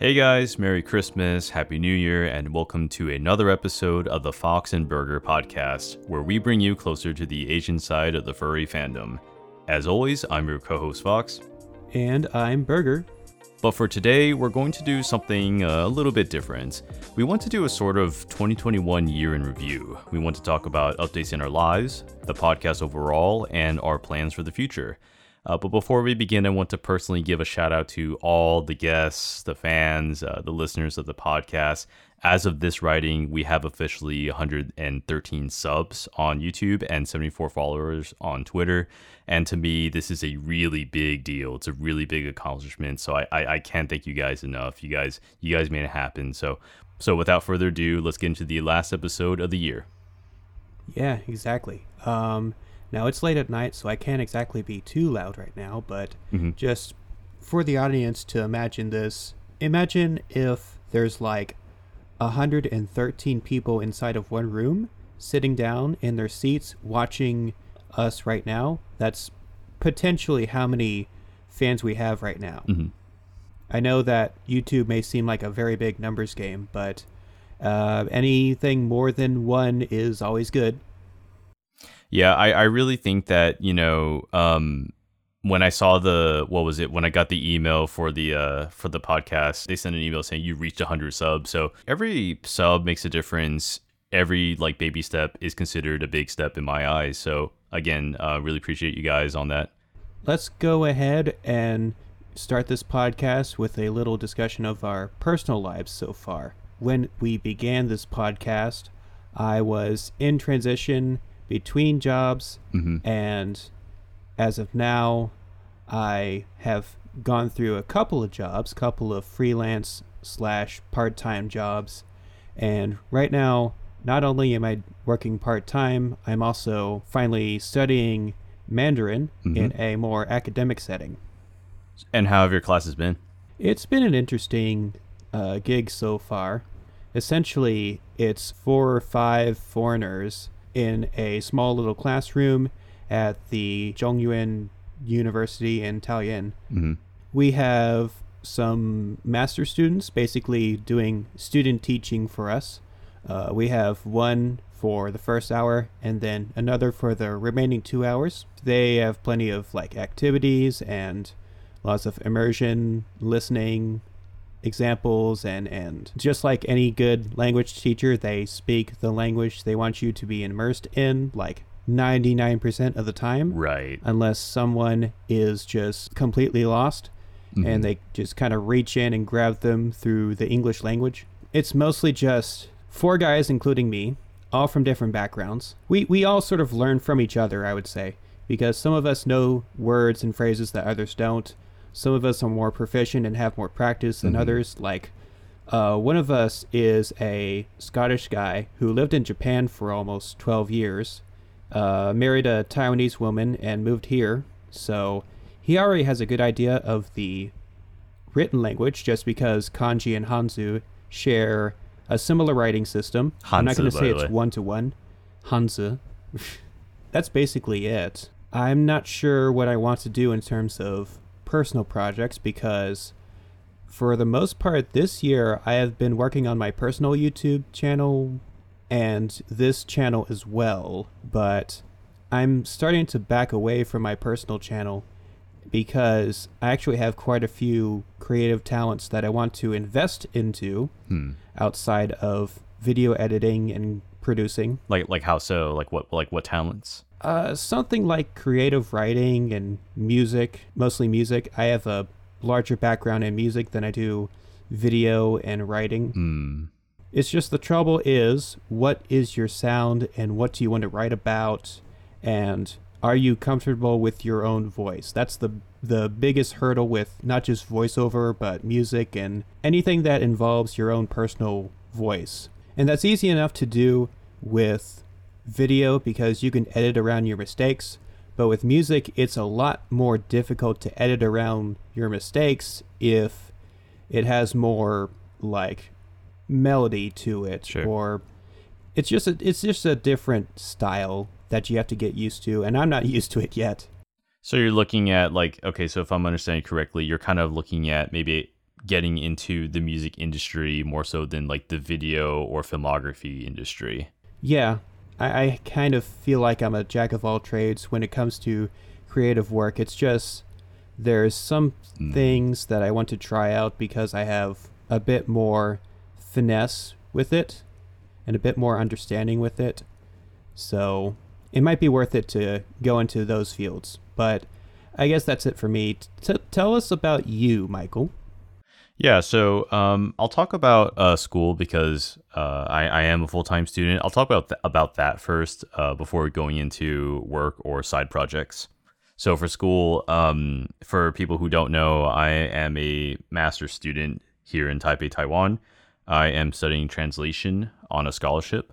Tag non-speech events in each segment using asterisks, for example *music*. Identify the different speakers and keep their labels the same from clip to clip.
Speaker 1: Hey guys, Merry Christmas, Happy New Year, and welcome to another episode of the Fox and Burger podcast, where we bring you closer to the Asian side of the furry fandom. As always, I'm your co host Fox.
Speaker 2: And I'm Burger.
Speaker 1: But for today, we're going to do something uh, a little bit different. We want to do a sort of 2021 year in review. We want to talk about updates in our lives, the podcast overall, and our plans for the future. Uh, but before we begin, I want to personally give a shout out to all the guests, the fans, uh, the listeners of the podcast. As of this writing, we have officially 113 subs on YouTube and 74 followers on Twitter. And to me, this is a really big deal. It's a really big accomplishment. So I, I, I can't thank you guys enough. You guys you guys made it happen. So so without further ado, let's get into the last episode of the year.
Speaker 2: Yeah, exactly. Um, now it's late at night, so I can't exactly be too loud right now, but
Speaker 1: Mhm.
Speaker 2: just for the audience to imagine this, imagine if there's like 113 people inside of one room sitting down in their seats watching us right now. That's potentially how many fans we have right now.
Speaker 1: Mhm.
Speaker 2: I know that YouTube may seem like a very big numbers game, but uh, anything more than one is always good.
Speaker 1: Yeah, I, I really think that, you know, um, when I saw the what was it when I got the email for the uh for the podcast, they sent an email saying you reached 100 subs. So every sub makes a difference. Every like baby step is considered a big step in my eyes. So again, uh, really appreciate you guys on that.
Speaker 2: Let's go ahead and start this podcast with a little discussion of our personal lives so far. When we began this podcast, I was in transition between jobs,
Speaker 1: Mhm.
Speaker 2: and as of now, I have gone through a couple of jobs, couple of freelance slash part time jobs, and right now, not only am I working part time, I'm also finally studying Mandarin in a more academic setting.
Speaker 1: And how have your classes been?
Speaker 2: It's been an interesting uh, gig so far. Essentially, it's four or five foreigners in a small little classroom at the Zhongyuan University in Taoyuan.
Speaker 1: Mhm.
Speaker 2: We have some master students basically doing student teaching for us. Uh, we have one for the first hour and then another for the remaining two hours. They have plenty of like activities and lots of immersion, listening, examples and and just like any good language teacher they speak the language they want you to be immersed in like 99% of the time
Speaker 1: Right.
Speaker 2: unless someone is just completely lost
Speaker 1: Mhm.
Speaker 2: and they just kind of reach in and grab them through the English language. It's mostly just four guys, including me, all from different backgrounds. We, we all sort of learn from each other, I would say, because some of us know words and phrases that others don't. Some of us are more proficient and have more practice than
Speaker 1: Mhm.
Speaker 2: others. Like, uh, one of us is a Scottish guy who lived in Japan for almost 12 years, uh, married a Taiwanese woman, and moved here. So he already has a good idea of the written language just because kanji and hanzu share a similar writing system. I'm not going to say it's one to one. Hanzi. *laughs* That's basically it. I'm not sure what I want to do in terms of personal projects because for the most part this year I have been working on my personal YouTube channel and this channel as well, but I'm starting to back away from my personal channel because I actually have quite a few creative talents that I want to invest into
Speaker 1: Hmm.
Speaker 2: outside of video editing and producing.
Speaker 1: Like like how so? Like what like what talents?
Speaker 2: Uh, something like creative writing and music, mostly music. I have a larger background in music than I do video and writing.
Speaker 1: Hmm.
Speaker 2: It's just the trouble is what is your sound and what do you want to write about and are you comfortable with your own voice? That's the the biggest hurdle with not just voiceover but music and anything that involves your own personal voice. And that's easy enough to do with video because you can edit around your mistakes, but with music it's a lot more difficult to edit around your mistakes if it has more like melody to it
Speaker 1: Sure.
Speaker 2: or it's just a, it's just a different style that you have to get used to and I'm not *laughs* used to it yet.
Speaker 1: So you're looking at like okay, so if I'm understanding correctly, you're kind of looking at maybe getting into the music industry more so than like the video or filmography industry.
Speaker 2: Yeah, I, I kind of feel like I'm a jack of all trades when it comes to creative work. It's just there's some
Speaker 1: Mm.
Speaker 2: things that I want to try out because I have a bit more finesse with it and a bit more understanding with it. So it might be worth it to go into those fields. But I guess that's it for me. T- tell us about you, Michael.
Speaker 1: Yeah, so um, I'll talk about uh, school because uh, I, I am a full time student. I'll talk about th- about that first uh, before going into work or side projects. So for school, um, for people who don't know, I am a master's student here in Taipei, Taiwan. I am studying translation on a scholarship.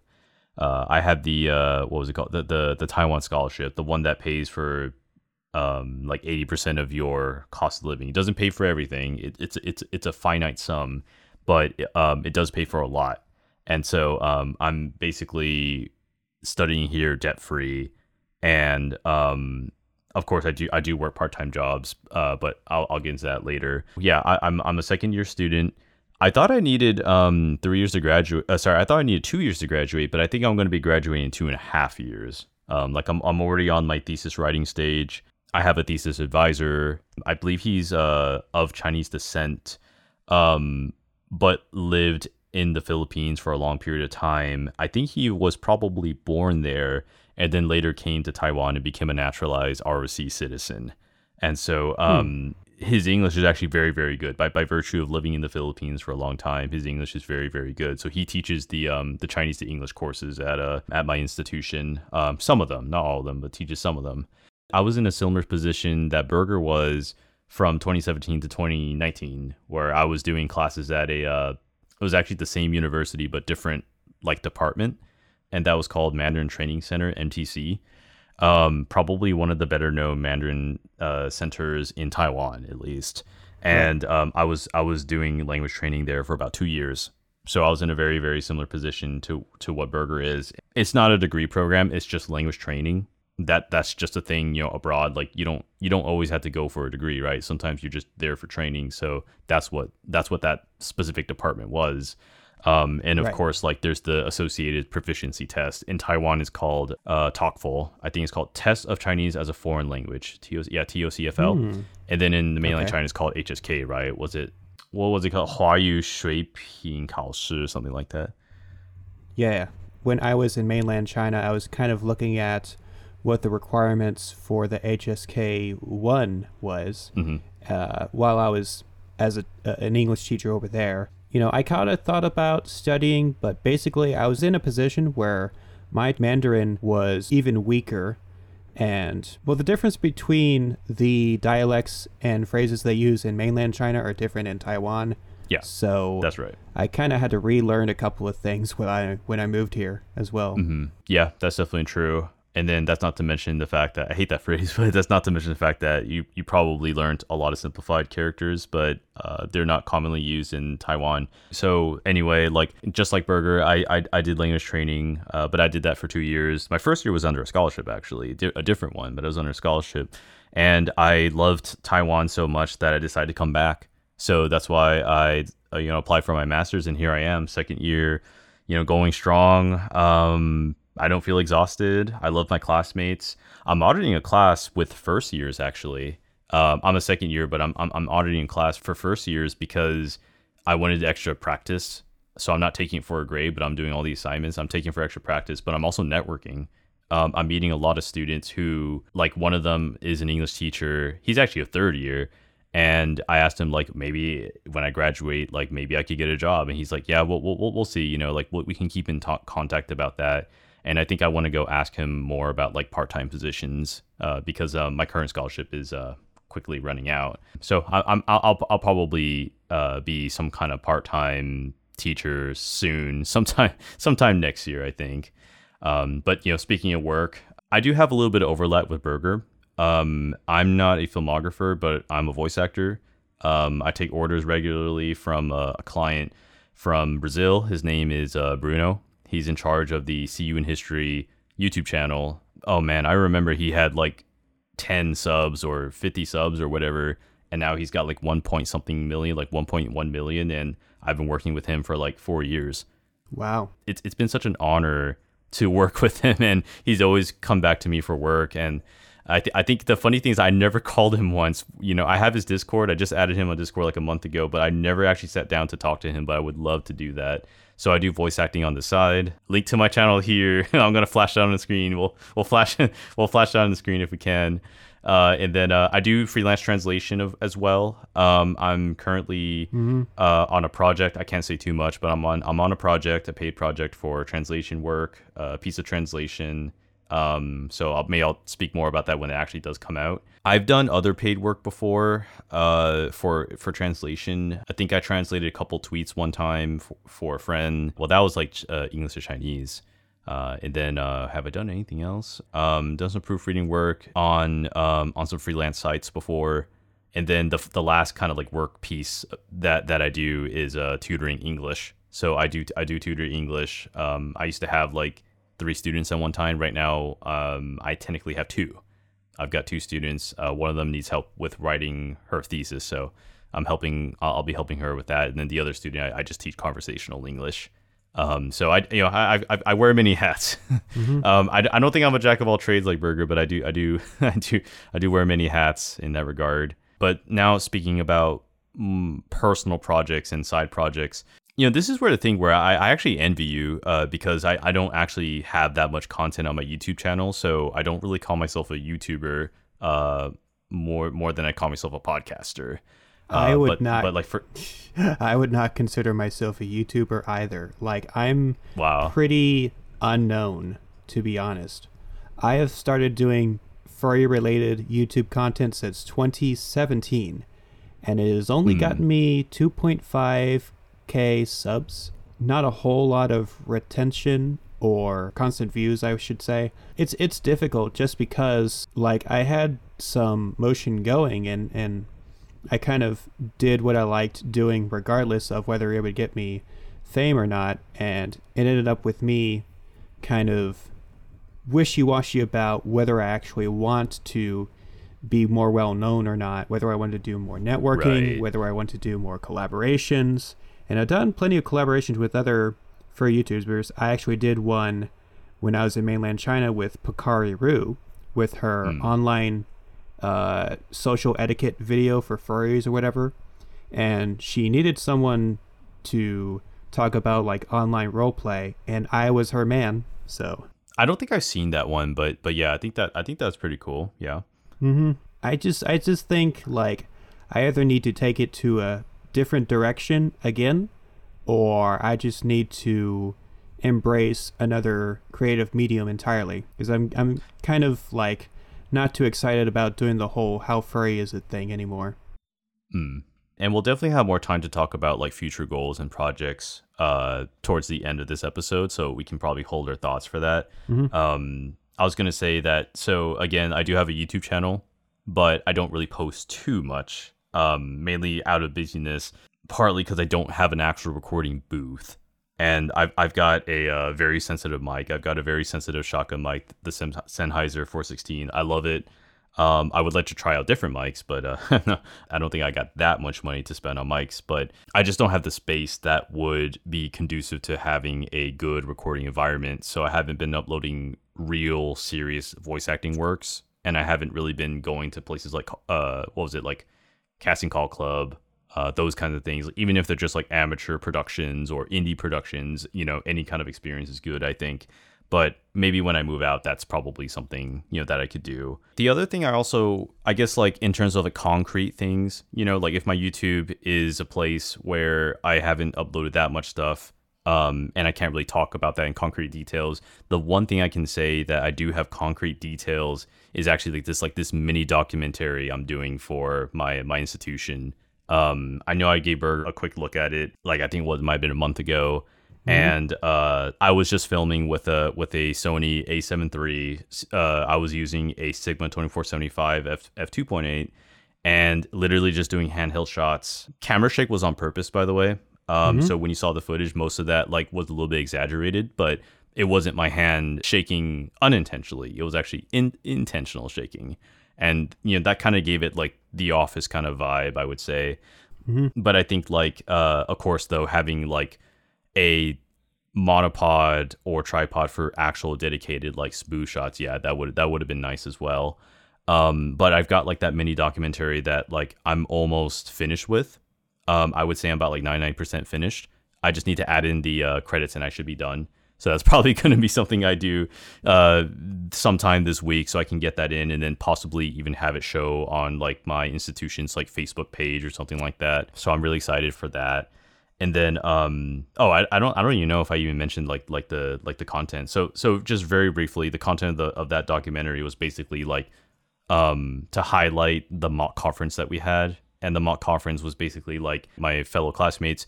Speaker 1: Uh, I have the uh, what was it called the, the the Taiwan scholarship, the one that pays for um, like eighty percent of your cost of living. It doesn't pay for everything. It, it's it's it's a finite sum, but um, it does pay for a lot. And so um, I'm basically studying here debt free, and um, of course I do I do work part time jobs, uh, but I'll, I'll get into that later. Yeah, I, I'm I'm a second year student. I thought I needed um, three years to graduate. Uh, sorry, I thought I needed two years to graduate, but I think I'm going to be graduating in two and a half years. Um, like I'm, I'm already on my thesis writing stage. I have a thesis advisor. I believe he's uh, of Chinese descent, um, but lived in the Philippines for a long period of time. I think he was probably born there and then later came to Taiwan and became a naturalized ROC citizen. And so um, his English is actually very, very good. By by virtue of living in the Philippines for a long time, his English is very, very good. So he teaches the um, the Chinese to English courses at uh, at my institution. Um, some of them, not all of them, but teaches some of them. I was in a similar position that Burger was from 2017 to 2019, where I was doing classes at a uh, it was actually the same university but different like department, and that was called Mandarin Training Center (MTC). Um, probably one of the better known Mandarin uh, centers in Taiwan, at least. And um, I was I was doing language training there for about two years. So I was in a very very similar position to to what Burger is. It's not a degree program; it's just language training that that's just a thing you know abroad like you don't you don't always have to go for a degree right? Sometimes you're just there for training. So that's what that's what that specific department was. Um, and of
Speaker 2: right.
Speaker 1: course like there's the associated proficiency test. In taiwan is called uh, tocfl i think it's called test of chinese as a foreign language yeah tocfl mm. and then in the mainland
Speaker 2: okay.
Speaker 1: china it's called hsk right? Was it what was it called? Huayu shuiping kaoshi something like that.
Speaker 2: Yeah. When i was in mainland china i was kind of looking at what the requirements for the HSK 1 was
Speaker 1: hmm
Speaker 2: uh, while I was as a, uh, an English teacher over there. You know, I kind of thought about studying, but basically I was in a position where my Mandarin was even weaker. And, well, the difference between the dialects and phrases they use in mainland China are different in Taiwan.
Speaker 1: Yeah,
Speaker 2: So
Speaker 1: that's right.
Speaker 2: I kind of had to relearn a couple of things when I when I moved here as well.
Speaker 1: hmm Yeah, that's definitely true. And then that's not to mention the fact that I hate that *laughs* phrase, but that's not to mention the fact that you you probably learned a lot of simplified characters, but uh, they're not commonly used in Taiwan. So anyway, like just like Burger, I I, I did language training, uh, but I did that for two years. My first year was under a scholarship, actually, a different one, but I was under a scholarship, and I loved Taiwan so much that I decided to come back. So that's why I uh, you know applied for my master's, and here I am, second year you know, going strong. Um, I don't feel exhausted. I love my classmates. I'm auditing a class with first years actually. Um, I'm a second year, but I'm, I'm I'm auditing class for first years because I wanted extra practice. So I'm not taking it for a grade, but I'm doing all the assignments. I'm taking for extra practice, but I'm also networking. Um, I'm meeting a lot of students who, like, one of them is an English teacher. He's actually a third year, and I asked him like maybe when I graduate, like maybe I could get a job, and he's like, yeah, we'll we'll, we'll see. You know, like we can keep in talk, contact about that. And I think I want to go ask him more about like part time positions uh, because um, my current scholarship is uh, quickly running out. So I, I'm I'll I'll, probably uh, be some kind of part time teacher soon, *laughs* sometime sometime next year, I think. Um, but you know, speaking of work, I do have a little bit of overlap with Burger. Um, I'm not a filmographer, but I'm a voice actor. Um, I take orders regularly from a, a client from Brazil. His name is uh, Bruno. He's in charge of the See You in History YouTube channel. Oh man, I remember he had like 10 subs or 50 subs or whatever and now he's got like one point something million, like 1.1 million, and I've been working with him for like four years.
Speaker 2: Wow.
Speaker 1: It's it's been such an honor to *laughs* work with him, and he's always come back to me for work. And I, th- I think the funny thing is, I never *laughs* called him once. You know, I have his Discord. I just added him on Discord like a month ago, but I never actually sat down to talk to him. But I would love to do that. So I do voice acting on the side. Link to my channel here. *laughs* I'm gonna flash that on the screen. We'll we'll flash *laughs* we'll flash that on the screen if we can. Uh, and then uh, I do freelance translation of, as well. Um, I'm currently
Speaker 2: Mm-hmm.
Speaker 1: uh, on a project. I can't say too much, but I'm on I'm on a project, a paid project for translation work, uh, a piece of translation. Um, so I'll, maybe I'll speak more about that when it actually does come out. I've done other paid work before uh, for for translation. I think I translated a couple tweets one time for, for a friend. Well, that was like uh, English to Chinese. Uh, and then uh, have I done anything else? Um, done some proofreading work on um, on some freelance sites before, and then the the last kind of like work piece that that I do is uh, tutoring English. So I do I do tutor English. Um, I used to have like three students at one time. Right now, um, I technically have two. I've got two students. Uh, one of them needs help with writing her thesis, so I'm helping. I'll, I'll be helping her with that. And then the other student, I, I just teach conversational English. Um, so I, you know, I, I, I wear many hats. *laughs* um, I, I don't think I'm a jack of all trades like Burger, but I do, I do, *laughs* I do, I do wear many hats in that regard. But now speaking about mm, personal projects and side projects, you know, this is where the thing where I, I actually envy you uh, because I, I don't actually have that much content on my YouTube channel, so I don't really call myself a YouTuber uh, more more than I call myself a podcaster.
Speaker 2: I
Speaker 1: Uh,
Speaker 2: would
Speaker 1: but,
Speaker 2: not-
Speaker 1: But like for *laughs*
Speaker 2: I would not consider myself a YouTuber either. Like I'm
Speaker 1: wow,
Speaker 2: pretty unknown, to be honest. I have started doing furry related YouTube content since 2017, and it has only
Speaker 1: Hmm.
Speaker 2: gotten me 2.5k subs. Not a whole lot of retention or constant views, I should say. It's it's difficult just because like I had some motion going and and I kind of did what I liked doing regardless of whether it would get me fame or not and it ended up with me kind of wishy-washy about whether I actually want to be more well known or not, whether I want to do more networking,
Speaker 1: Right.
Speaker 2: whether I want to do more collaborations. And I've done plenty of collaborations with other furry YouTubers. I actually did one when I was in mainland China with Pakari Ru with her
Speaker 1: Hmm.
Speaker 2: online uh, social etiquette video for furries or whatever. And she needed someone to talk about like online roleplay, and I was her man. So
Speaker 1: I don't think I've seen that one, but but yeah, I think that I think that's pretty cool. Yeah.
Speaker 2: hmm I just I just think like I either need to take it to a different direction again, or I just need to embrace another creative medium entirely. Because I'm I'm kind of like not too excited about doing the whole how furry is it thing anymore.
Speaker 1: Mm. And we'll definitely have more time to talk about like future goals and projects uh, towards the end of this episode, so we can probably hold our thoughts for that.
Speaker 2: Mhm.
Speaker 1: Um, I was gonna say that. So again, I do have a YouTube channel, but I don't really post too much. Um, mainly out of busyness, partly because I don't have an actual recording booth, and I've I've got a uh, very sensitive mic. I've got a very sensitive shotgun mic, the Sen- Sennheiser 416. I love it. Um, I would let you try out different mics, but uh, *laughs* I don't think I got that much money to spend on mics. But I just don't have the space that would be conducive to having a good recording environment. So I haven't been uploading real serious voice acting works, and I haven't really been going to places like uh, what was it like, Casting Call Club, uh, those kinds of things. Even if they're just like amateur productions or indie productions, you know, any kind of experience is good. I think but maybe when I move out, that's probably something you know that I could do. The other thing I also, I guess, like in terms of the concrete things, you know, like if my YouTube is a place where I haven't uploaded that much stuff, um, and I can't really talk about that in concrete details. The one thing I can say that I do have concrete details is actually like this, like this mini documentary I'm doing for my my institution. Um, I know I gave Berg a quick look at it, like I think it was might have been a month ago and uh, I was just filming with a with a Sony A7 III. Uh, I was using a Sigma 2475 f f 2.8, and literally just doing handheld shots. Camera shake was on purpose, by the way. Um, So when you saw the footage, most of that like was a little bit exaggerated, but it wasn't my hand shaking unintentionally. It was actually in, intentional shaking, and you know that kind of gave it like the office kind of vibe, I would say.
Speaker 2: Mhm.
Speaker 1: But I think like uh of course though having like a monopod or tripod for actual dedicated like smooth shots, yeah, that would that would have been nice as well. Um, but I've got like that mini documentary that like I'm almost finished with. Um, I would say I'm about like 99% finished. I just need to add in the uh, credits and I should be done. So that's *laughs* probably going to be something I do uh, sometime this week, so I can get that in, and then possibly even have it show on like my institution's like Facebook page or something like that. So I'm really excited for that. And then, um, oh, I, I don't, I don't even know if I even mentioned like like the like the content. So so just very briefly, the content of the of that documentary was basically like um, to highlight the mock conference that we had. And the mock conference was basically like my fellow classmates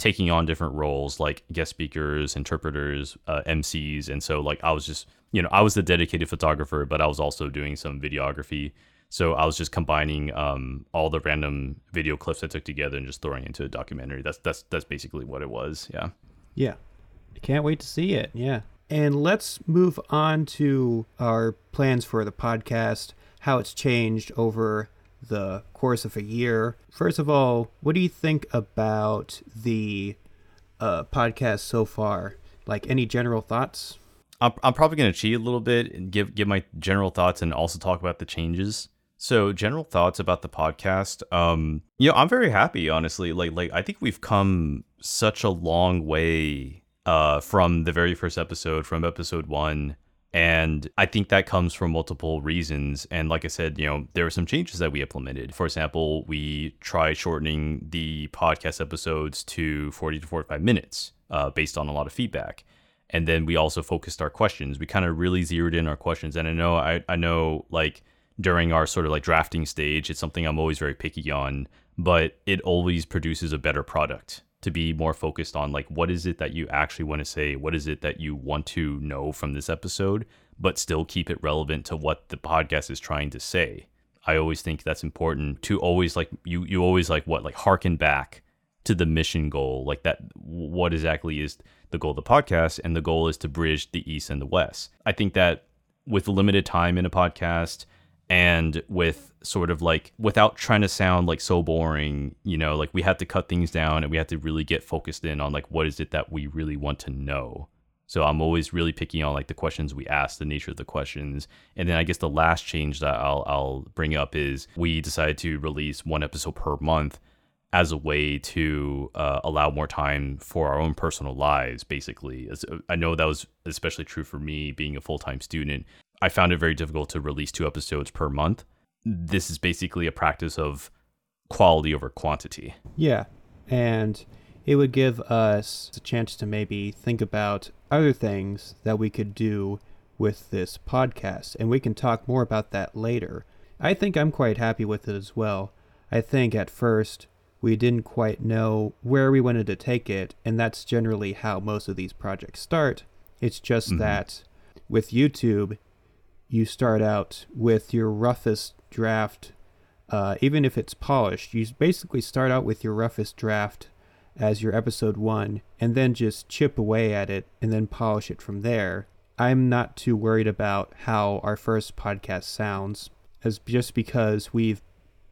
Speaker 1: taking on different roles like guest speakers, interpreters, uh, MCs. And so, like, I was just, you know, I was the dedicated photographer, but I was also doing some videography. So I was just combining um, all the random video clips I took together and just throwing into a documentary. That's that's that's basically what it was. Yeah.
Speaker 2: Yeah. Can't wait to see it. Yeah. And let's move on to our plans for the podcast, how it's changed over the course of a year. First of all, what do you think about the uh, podcast so far? Like, any general thoughts?
Speaker 1: I'm, I'm probably going to cheat a little bit and give give my general thoughts and also talk about the changes. So, general thoughts about the podcast. Um, you know, I'm very happy, honestly. Like, like I think we've come such a long way uh, from the very first episode, from episode one, and I think that comes from multiple reasons. And like I said, you know, there were some changes that we implemented. For example, we tried shortening the podcast episodes to 40 to 45 minutes uh, based on a lot of feedback and then we also focused our questions. We kind of really zeroed in our questions. And I know, I, I know, like during our sort of like drafting stage, it's something I'm always very picky on, but it always produces a better product to be more focused on like what is it that you actually want to say, what is it that you want to know from this episode, but still keep it relevant to what the podcast is trying to say. I always think that's important to always like you you always like what like harken back to the mission goal like that what exactly is the goal of the podcast and the goal is to bridge the east and the west i think that with limited time in a podcast and with sort of like without trying to sound like so boring you know like we have to cut things down and we have to really get focused in on like what is it that we really want to know so i'm always really picky on like the questions we ask the nature of the questions and then i guess the last change that i'll, I'll bring up is we decided to release one episode per month as a way to uh, allow more time for our own personal lives, basically. As, uh, I know that was especially true for me being a full time student. I found it very difficult to release two episodes per month. This is basically a practice of quality over quantity.
Speaker 2: Yeah. And it would give us a chance to maybe think about other things that we could do with this podcast. And we can talk more about that later. I think I'm quite happy with it as well. I think at first we didn't quite know where we wanted to take it, and that's generally how most of these projects start. It's just
Speaker 1: Mhm.
Speaker 2: that with YouTube, you start out with your roughest draft, uh, even if it's polished. You basically start out with your roughest draft as your episode one, and then just chip away at it and then polish it from there. I'm not too worried about how our first podcast sounds, as just because we've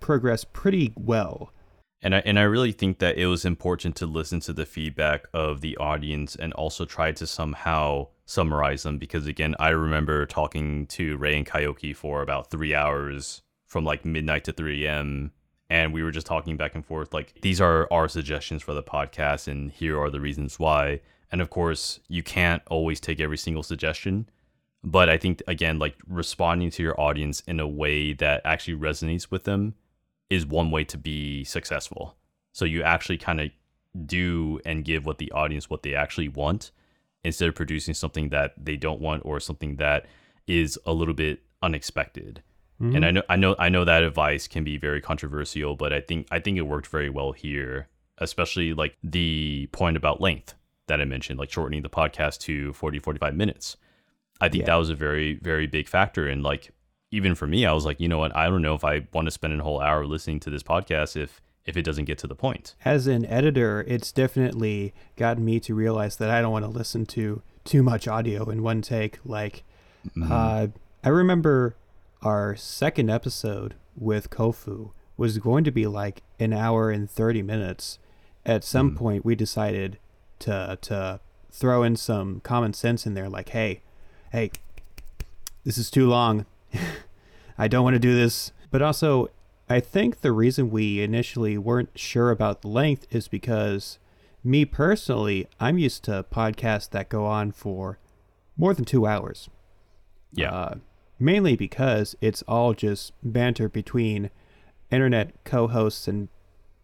Speaker 2: progressed pretty well.
Speaker 1: And I and I really think that it was important to listen to the feedback of the audience and also try to somehow summarize them because again, I remember talking to Ray and Kaioki for about three hours from like midnight to 3 a.m. And we were just talking back and forth like these are our suggestions for the podcast and here are the reasons why. And of course, you can't always take every single suggestion. But I think again, like responding to your audience in a way that actually resonates with them is one way to be successful. So you actually kind of do and give what the audience what they actually want instead of producing something that they don't want or something that is a little bit unexpected. And I mm-hmm. know I know I know that advice can be very controversial, but I think I think it worked very well here, especially like the point about length that I mentioned, like shortening the podcast to 40 45 minutes. I think
Speaker 2: Yeah.
Speaker 1: that was a very very big factor in like even for me I was like, you know what, I don't know if I want to spend a whole hour listening to this podcast if if it doesn't get to the point.
Speaker 2: as an editor, it's definitely gotten me to realize that I don't want to listen to too much audio in one take. Like, uh, I remember our second episode with Kofu was going to be like an hour and 30 minutes. At some
Speaker 1: Mm.
Speaker 2: point, we decided to to throw in some common sense in there, like, hey, hey, this is too long. *laughs* I don't want to do this. But also, I think the reason we initially weren't sure about the length is because me personally, I'm used to podcasts that go on for more than two hours.
Speaker 1: Yeah.
Speaker 2: Uh, mainly because it's all just banter between internet co-hosts and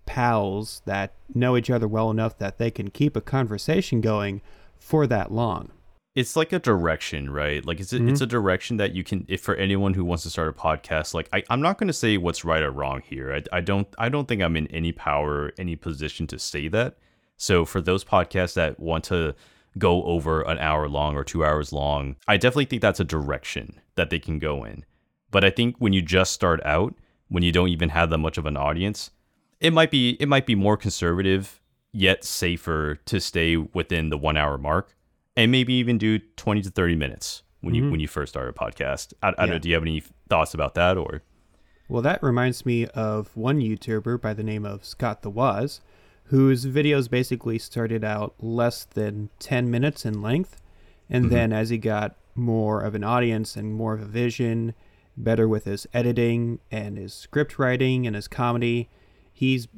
Speaker 2: pals that know each other well enough that they can keep a conversation going for that long.
Speaker 1: It's like a direction, right? Like it's a, it's mm-hmm. a direction that you can, if for anyone who wants to start a podcast, like I, I'm not going to say what's right or wrong here. I, I don't I don't think I'm in any power, any position to say that. So for those podcasts that want to go over an hour long or two hours long, I definitely think that's a direction that they can go in. But I think when you just start out, when you don't even have that much of an audience, it might be it might be more conservative yet safer to stay within the one hour mark and maybe even do 20 to 30 minutes when you mm-hmm. when you first start a podcast i, I don't know do you have any thoughts about that or
Speaker 2: Well, that reminds me of one YouTuber by the name of Scott the Woz, whose videos basically started out less than 10 minutes in length. And mm-hmm. then as he got more of an audience and more of a vision, better with his editing and his script writing and his comedy, he's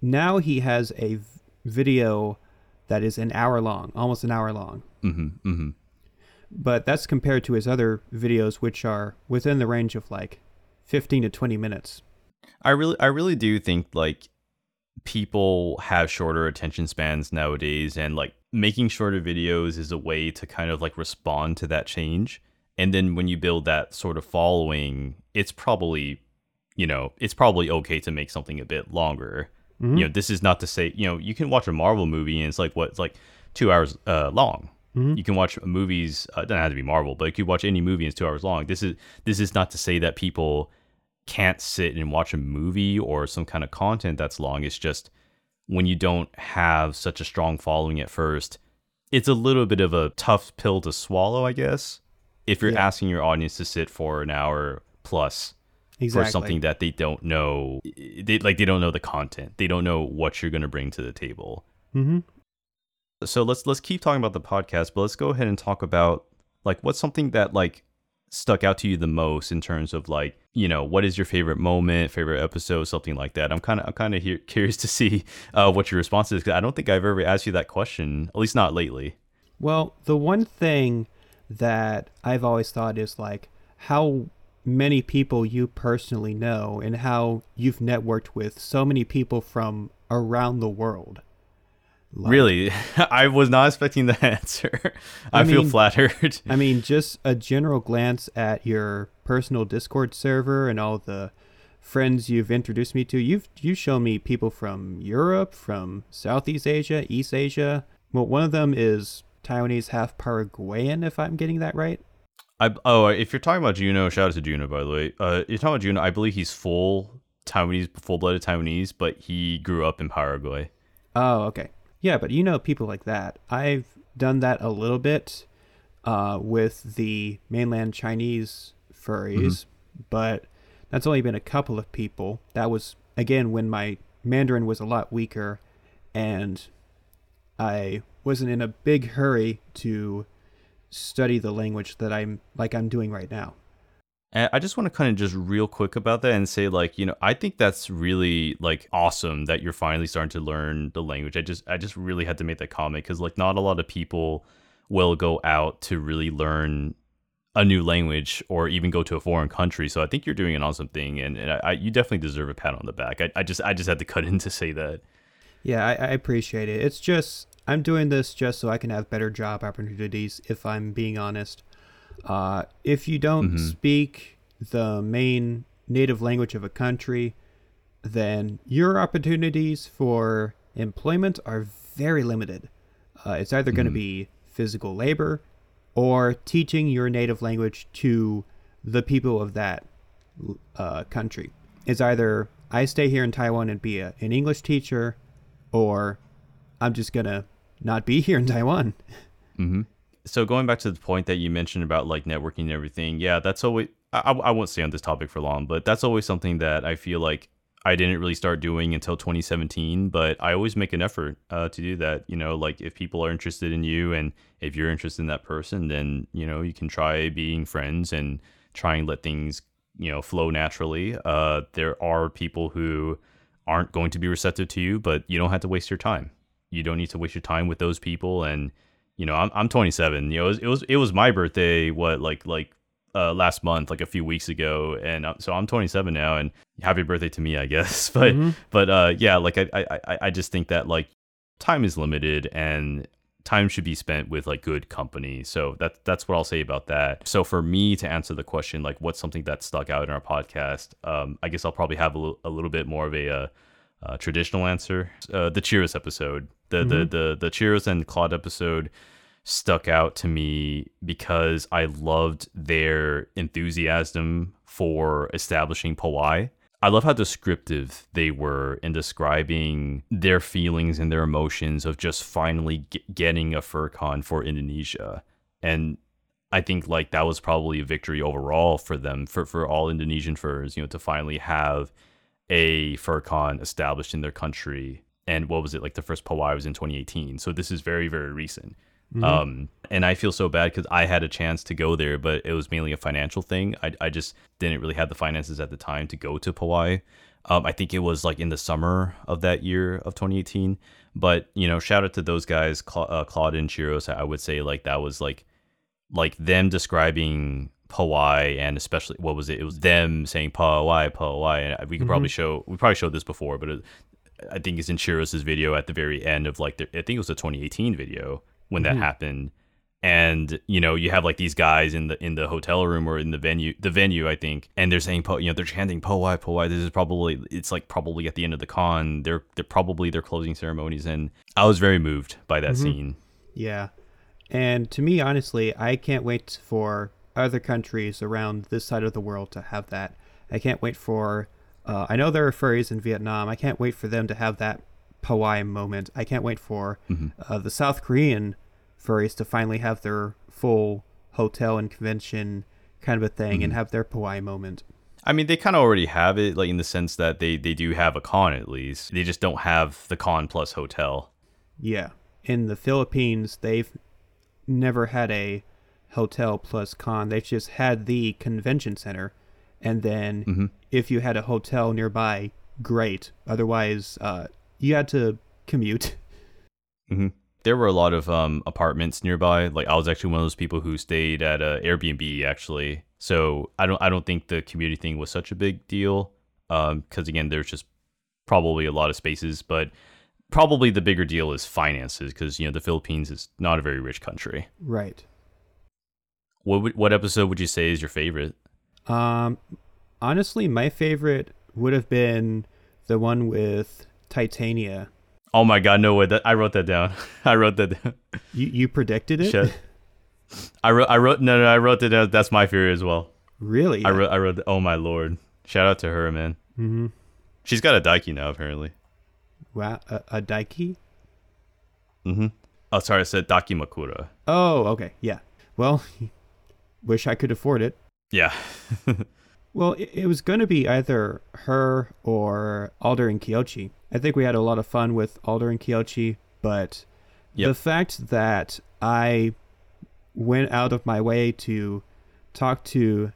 Speaker 2: now he has a video that is an hour long, almost an hour long.
Speaker 1: Mm-hmm, mm-hmm.
Speaker 2: But that's compared to his other videos, which are within the range of like 15 to 20 minutes.
Speaker 1: i really i really do think like people have shorter attention spans nowadays and like making shorter videos is a way to kind of like respond to that change and then when you build that sort of following it's probably you know it's probably okay to make something a bit longer
Speaker 2: Mm-hmm.
Speaker 1: you know this is not to say you know you can watch a marvel movie and it's like what it's like two hours uh, long
Speaker 2: Mm-hmm.
Speaker 1: you can watch movies uh, it doesn't have to be marvel but you could watch any movie and it's two hours long this is this is not to say that people can't sit and watch a movie or some kind of content that's long it's just when you don't have such a strong following at first it's a little bit of a tough pill to swallow i guess if you're
Speaker 2: Yeah.
Speaker 1: asking your audience to sit for an hour plus
Speaker 2: Exactly.
Speaker 1: for something that they don't know they like they don't know the content they don't know what you're going to bring to the table
Speaker 2: Mm-hmm.
Speaker 1: So let's let's keep talking about the podcast but let's go ahead and talk about like what's something that like stuck out to you the most in terms of like you know what is your favorite moment favorite episode something like that i'm kind of i'm kind of here curious to see uh, what your response is because i don't think i've ever asked you that question at least not lately
Speaker 2: Well, the one thing that I've always thought is like how many people you personally know and how you've networked with so many people from around the world. Like-
Speaker 1: really *laughs* i was not expecting that *laughs* answer i,
Speaker 2: I
Speaker 1: feel flattered
Speaker 2: I mean, just a general glance at your personal Discord server and all the friends you've introduced me to. You've you shown me people from Europe, from Southeast Asia, East Asia. Well, one of them is Taiwanese, half Paraguayan, if I'm getting that right.
Speaker 1: I, oh, if you're talking about Juno, shout out to Juno, by the way. Uh, you're talking about Juno. I believe he's full Taiwanese, full-blooded Taiwanese, but he grew up in Paraguay.
Speaker 2: Oh, okay. Yeah, but you know people like that. I've done that a little bit uh, with the mainland Chinese furries, but that's only been a couple of people. That was again when my Mandarin was a lot weaker, and I wasn't in a big hurry to study the language that I'm like I'm doing right now.
Speaker 1: And I just want to kind of just real quick about that and say, like, you know, I think that's really like awesome that you're finally starting to learn the language. I just, I just really had to make that comment because like not a lot of people will go out to really learn a new language or even go to a foreign country. So I think you're doing an awesome thing, and, and I, I, you definitely deserve a pat on the back. I, I just, I just had to cut in to say that.
Speaker 2: Yeah, I, I appreciate it. It's just I'm doing this just so I can have better job opportunities. If I'm being honest, uh, if you don't
Speaker 1: Mhm.
Speaker 2: speak the main native language of a country, then your opportunities for employment are very limited. Uh, it's either going to be physical labor or teaching your native language to the people of that uh, country. It's either I stay here in Taiwan and be a, an English teacher, or I'm just gonna not be *laughs* here in Taiwan.
Speaker 1: hmm So going back to the point that you mentioned about like networking and everything, yeah, that's always I, I won't stay on this topic for long, but that's always something that I feel like I didn't really start doing until 2017, but I always make an effort uh, to do that. You know, like if people are interested in you and if you're interested in that person, then, you know, you can try being friends and try and let things, you know, flow naturally. Uh, there are people who aren't going to be receptive to you, but you don't have to waste your time. You don't need to waste your time with those people. And, you know, I'm, I'm 27, you know, it was, it was, it was my birthday, what, like, like uh, last month, like a few weeks ago, and uh, so I'm 27 now, and happy birthday to me, I guess. *laughs* But mm-hmm. but uh, yeah, like I, I I just think that like time is limited, and time should be spent with like good company. So that that's what I'll say about that. So for me to answer the question, like what's something that stuck out in our podcast, um, I guess I'll probably have a, l- a little bit more of a uh, uh, traditional answer. Uh, the Cheers episode, the, mm-hmm. the the the Cheers and Claude episode stuck out to me because I loved their enthusiasm for establishing Powai. I love how descriptive they were in describing their feelings and their emotions of just finally getting a FurCon for Indonesia. And I think like that was probably a victory overall for them, for, for all Indonesian furs, you know, to finally have a FurCon established in their country. And what was it like? The first Powai was in 2018. So this is very, very recent. Mm-hmm. Um, and I feel so bad because I had a chance to go there, but it was mainly a financial thing. I, I just didn't really have the finances at the time to go to Powai. Um, I think it was like in the summer of that year of 2018. But you know, shout out to those guys, Cla- uh, Claude and Chiros. I would say like that was like like them describing Powai and especially what was it? It was them saying Powai, Powai. And we could mm-hmm. probably show we probably showed this before, but it, I think it's in Chiros's video at the very end of like the, I think it was a 2018 video when that mm-hmm. happened. And you know you have like these guys in the in the hotel room or in the venue the venue i think and they're saying you know they're chanting po why po why? This is probably it's like probably at the end of the con. They're they're probably their closing ceremonies and i was very moved by that mm-hmm. scene.
Speaker 2: Yeah. And to me honestly i can't wait for other countries around this side of the world to have that. I can't wait for uh, i know there are furries in vietnam i can't wait for them to have that Powai moment. I can't wait for mm-hmm. uh, the South Korean furries to finally have their full hotel and convention kind of a thing mm-hmm. and have their Powai moment.
Speaker 1: I mean, they kind of already have it, like in the sense that they they do have a con at least. They just don't have the con plus hotel.
Speaker 2: Yeah, in the Philippines, they've never had a hotel plus con. They've just had the convention center, and then mm-hmm. if you had a hotel nearby, great. Otherwise, uh, you had to commute. *laughs*
Speaker 1: Mm-hmm. There were a lot of um, apartments nearby. Like I was actually one of those people who stayed at a Airbnb actually. So I don't I don't think the community thing was such a big deal. Because um, again, there's just probably a lot of spaces, but probably the bigger deal is finances because you know the Philippines is not a very rich country.
Speaker 2: Right.
Speaker 1: What what episode would you say is your favorite?
Speaker 2: Um, honestly, my favorite would have been the one with Titania.
Speaker 1: Oh my god, no way! That I wrote that down. *laughs* I wrote that down.
Speaker 2: You you predicted it? Shit.
Speaker 1: I wrote I wrote no no I wrote that down. That's my theory as well.
Speaker 2: Really?
Speaker 1: I wrote I wrote. Oh my lord! Shout out to her, man. Mm-hmm. She's got a daki now, apparently.
Speaker 2: Wow, a, a daki.
Speaker 1: Mm-hmm. Oh, sorry, I said dakimakura.
Speaker 2: Oh, okay, yeah. Well, *laughs* wish I could afford it.
Speaker 1: Yeah. *laughs*
Speaker 2: Well, it, it was going to be either her or Alder and Kyochi. I think we had a lot of fun with Alder and Kyochi, but yep. the fact that I went out of my way to talk to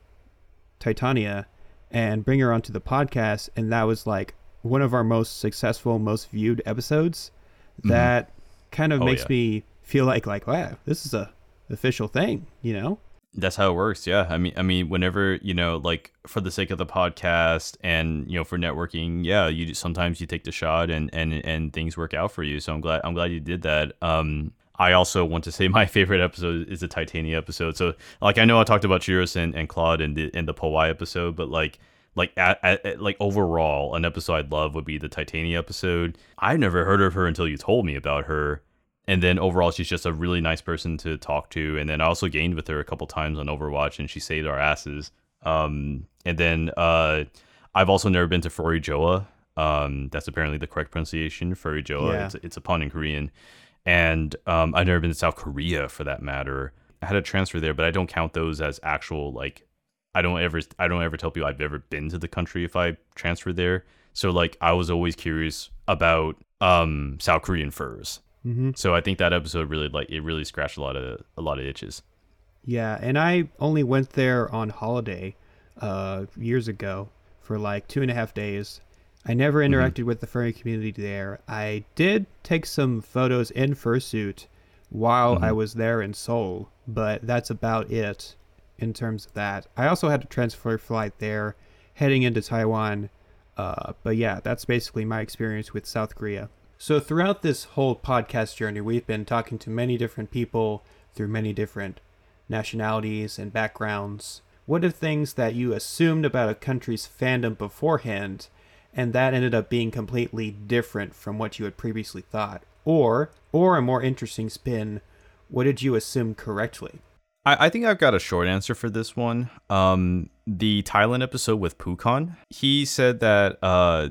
Speaker 2: Titania and bring her onto the podcast, and that was like one of our most successful, most viewed episodes. Mm-hmm. That kind of oh, makes yeah. me feel like like wow, this is a official thing, you know?
Speaker 1: That's how it works. Yeah. I mean, I mean, whenever, you know, like for the sake of the podcast and, you know, for networking, yeah, you sometimes you take the shot and, and, and things work out for you. So I'm glad, I'm glad you did that. Um, I also want to say *laughs* my favorite episode is the Titania episode. So like, I know I talked about Chiros and, and Claude in the, in the Powai episode, but like, like at, at, like overall an episode I'd love would be the Titania episode. I never heard of her until you told me about her and then overall she's just a really nice person to talk to. And then i also gained with her a couple times on overwatch and she saved our asses. Um, and then uh, i've also never been to furry joa um, that's apparently the correct pronunciation furry joa yeah. it's, it's a pun in korean. And um, i've never been to south korea for that matter. I had a transfer there but i don't count those as actual like i don't ever i don't ever tell people i've ever been to the country if i transfer there. So like I was always curious about um South Korean furs.
Speaker 2: Mm-hmm.
Speaker 1: So I think that episode really like it really scratched a lot of a lot of itches.
Speaker 2: Yeah, and I only went there on holiday uh, years ago for like two and a half days. I never
Speaker 1: Mm-hmm.
Speaker 2: interacted with the furry community there. I did take some photos in fursuit while I
Speaker 1: Mhm.
Speaker 2: was there in Seoul, but that's about it in terms of that. I also had a transfer flight there heading into Taiwan. Uh, but yeah, that's basically my experience with South Korea. So throughout this whole podcast journey, we've been talking to many different people through many different nationalities and backgrounds. What are things that you assumed about a country's fandom beforehand, and that ended up being completely different from what you had previously thought? Or, or a more interesting spin, what did you assume correctly?
Speaker 1: I, I think I've got a short answer for this one. Um, the Thailand episode with Pukan, he said that uh,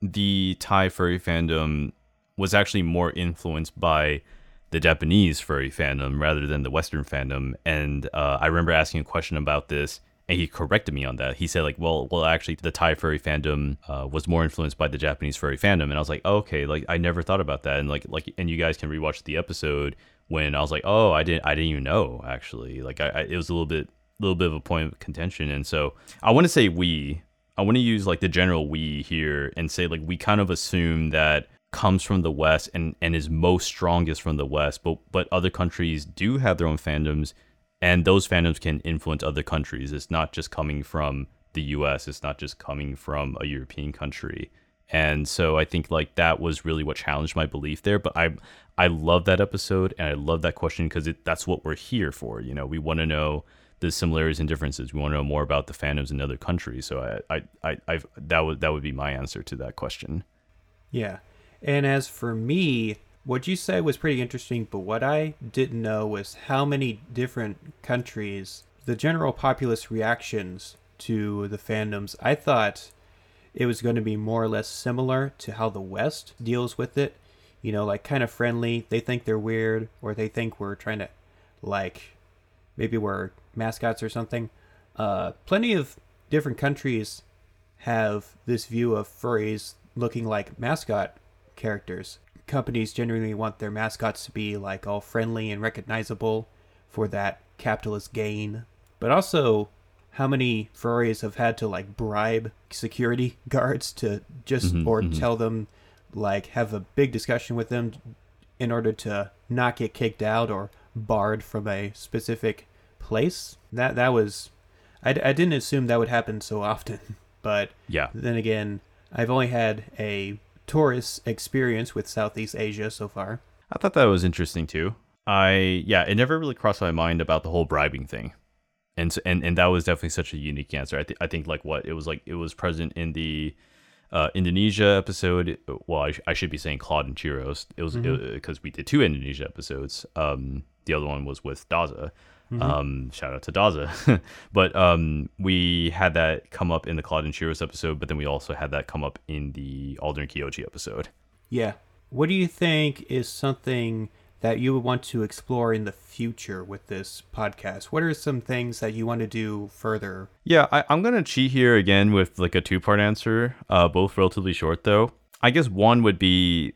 Speaker 1: the Thai furry fandom was actually more influenced by the Japanese furry fandom rather than the Western fandom. And uh, I remember asking a question about this, and he corrected me on that. He said like, "Well, well, actually, the Thai furry fandom uh, was more influenced by the Japanese furry fandom." And I was like, oh, "Okay, like I never thought about that." And like, like, and you guys can rewatch the episode when I was like, "Oh, I didn't, I didn't even know." Actually, like, I, I it was a little bit, little bit of a point of contention. And so I want to say we. I want to use like the general we here and say like we kind of assume that comes from the west and and is most strongest from the west but but other countries do have their own fandoms and those fandoms can influence other countries. It's not just coming from the US it's not just coming from a European country. And so I think like that was really what challenged my belief there but I I love that episode and I love that question because that's what we're here for you know? We want to know the similarities and differences. We want to know more about the fandoms in other countries. So I I I I've, that would that would be my answer to that question.
Speaker 2: Yeah. And as for me, what you said was pretty interesting, but what I didn't know was how many different countries, the general populace reactions to the fandoms. I thought it was going to be more or less similar to how the West deals with it. You know, like kind of friendly. They think they're weird, or they think we're trying to, like, maybe we're mascots or something. Uh, plenty of different countries have this view of furries looking like mascot characters. Companies generally want their mascots to be like all friendly and recognizable for that capitalist gain. But also, how many furries have had to like bribe security *laughs* guards to just
Speaker 1: Mhm,
Speaker 2: or
Speaker 1: mhm.
Speaker 2: tell them like have a big discussion with them in order to not get kicked out or barred from a specific place? That that was I, I didn't assume that would happen so often, *laughs* but
Speaker 1: yeah
Speaker 2: then again, I've only had a tourist experience with Southeast Asia so far.
Speaker 1: I thought that was interesting too. I yeah, it never really crossed my mind about the whole bribing thing, and so, and and that was definitely such a unique answer. I think I think like what it was like it was present in the uh, Indonesia episode. Well, I, sh- I should be saying Claude and Chiros. It was because we did two Indonesia episodes. Um, the other one was with Daza. Um, shout out to Daza. *laughs* but um, we had that come up in the Claude and Chiros episode, but then we also had that come up in the Alden Kyoji episode.
Speaker 2: Yeah. What do you think is something that you would want to explore in the future with this podcast? What are some things that you want to do further?
Speaker 1: Yeah, I, I'm gonna cheat here again with like a two part answer, uh, both relatively short though. I guess one would be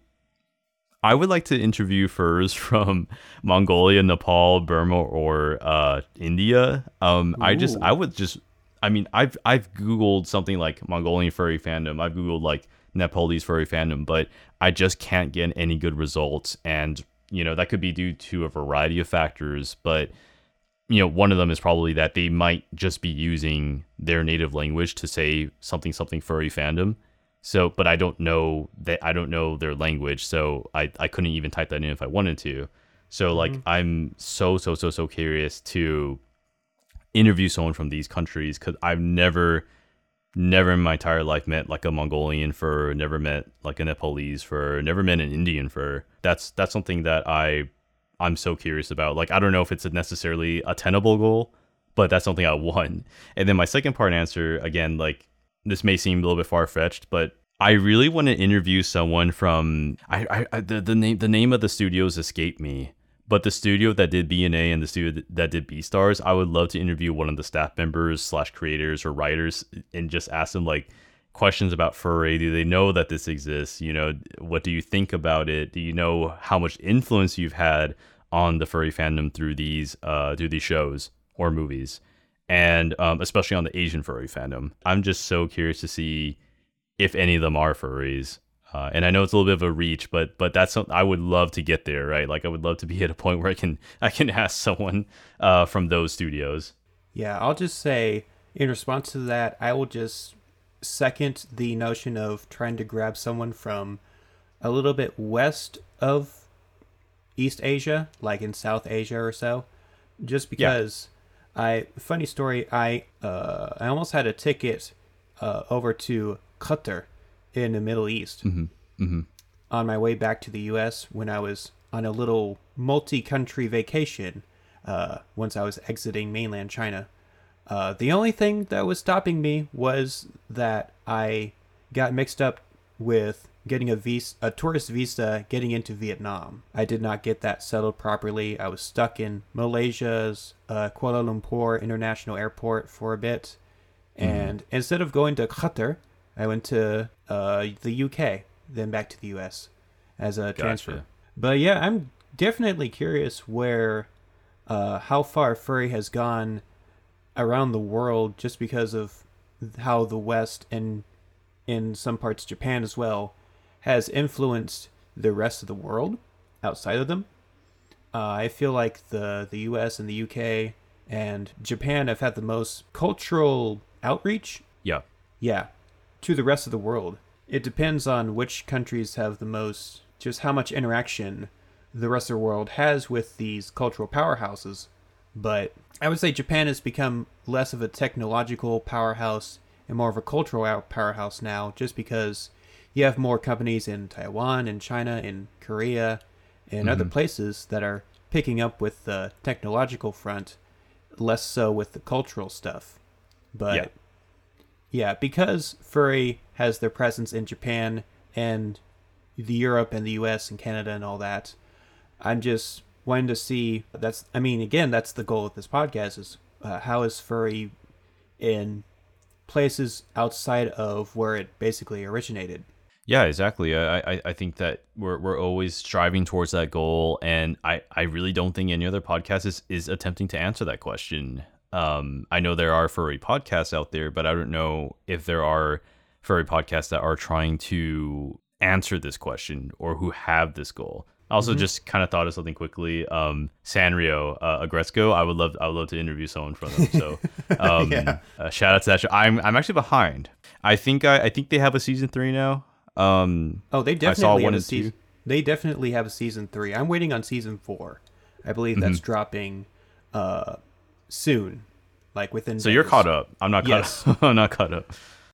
Speaker 1: I would like to interview furs *laughs* from Mongolia, Nepal, Burma, or uh, India. Um, I just I would just I mean I've I've googled something like Mongolian furry fandom. I've googled like Nepalese furry fandom, but I just can't get any good results. And you know that could be due to a variety of factors, but you know, one of them is probably that they might just be using their native language to say something something furry fandom. So, but I don't know that I don't know their language, so I I couldn't even type that in if I wanted to. So mm-hmm. like I'm so so so so curious to interview someone from these countries cuz I've never never in my entire life met like a Mongolian fur, never met like a Nepalese fur, never met an Indian fur. That's that's something that I I'm so curious about. Like I don't know if it's a necessarily a tenable goal, but that's something I *laughs* want. And then my second part answer again, like this may seem a little bit far fetched, but I really want to interview someone from I, I, I the, the name the name of the studios escaped me. But the studio that did BNA and the studio that did Beastars, I would love to interview one of the staff members slash creators or writers and just ask them like, questions about furry? Do they know that this exists? You know, what do you think about it? Do you know how much influence you've had on the furry fandom through these uh, through these shows or movies, and um, especially on the Asian furry fandom? I'm just so curious to see if any of them are furries. Uh, and I know it's a little bit of a reach, but but that's something I would love to get there, right? Like I would love to be at a point where I can *laughs* I can ask someone uh, from those studios.
Speaker 2: Yeah, I'll just say in response to that, I will just second the notion of trying to grab someone from a little bit west of East Asia, like in South Asia or so, just because. Yeah. I funny story. I uh, I almost had a ticket uh, over to Qatar in the Middle East
Speaker 1: mm-hmm. Mm-hmm.
Speaker 2: on my way back to the U.S. when I was on a little multi-country vacation. Uh, once I was exiting mainland China, uh, the only thing that was stopping me was that I got mixed up with getting a visa, a tourist visa, getting into Vietnam. I did not get that settled properly. I was stuck in Malaysia's uh, Kuala Lumpur International Airport for a bit, mm-hmm. and instead of going to Qatar, I went to uh, the UK, then back to the US as a gotcha. transfer. But yeah, I'm definitely curious where, uh, how far furry has gone around the world, just because of how the West and in some parts Japan as well has influenced the rest of the world outside of them. Uh, I feel like the the U.S. and the U.K. and Japan have had the most cultural outreach.
Speaker 1: Yeah.
Speaker 2: Yeah, to the rest of the world. It depends on which countries have the most, just how much interaction the rest of the world has with these cultural powerhouses. But I would say Japan has become less of a technological powerhouse and more of a cultural powerhouse now, just because you have more companies in Taiwan and China and Korea and mm-hmm. other places that are picking up with the technological front, less so with the cultural stuff. But yeah. Yeah, because furry has their presence in Japan and the Europe and the US and Canada and all that. I'm just wanting to see that's I mean again that's the goal of this podcast is uh, how is furry in places outside of where it basically originated.
Speaker 1: Yeah, exactly. I, I, I think that we're, we're always striving towards that goal, and I, I really don't think any other podcast is, is attempting to answer that question. Um, I know there are furry podcasts out there, but I don't know if there are furry podcasts that are trying to answer this question or who have this goal. I also mm-hmm. just kind of thought of something quickly. Um, Sanrio, uh, Aggretsuko, I would love, I would love to interview someone from them. So, *laughs* um, yeah. uh, shout out to that show. I'm, I'm actually behind. I think I, I think they have a season three now. Um,
Speaker 2: oh, they definitely I saw one and season. Two. They definitely have a season three. I'm waiting on season four. I believe that's mm-hmm. dropping uh, soon, like within.
Speaker 1: So days. you're caught up. I'm not caught yes. up. *laughs* I'm not caught up.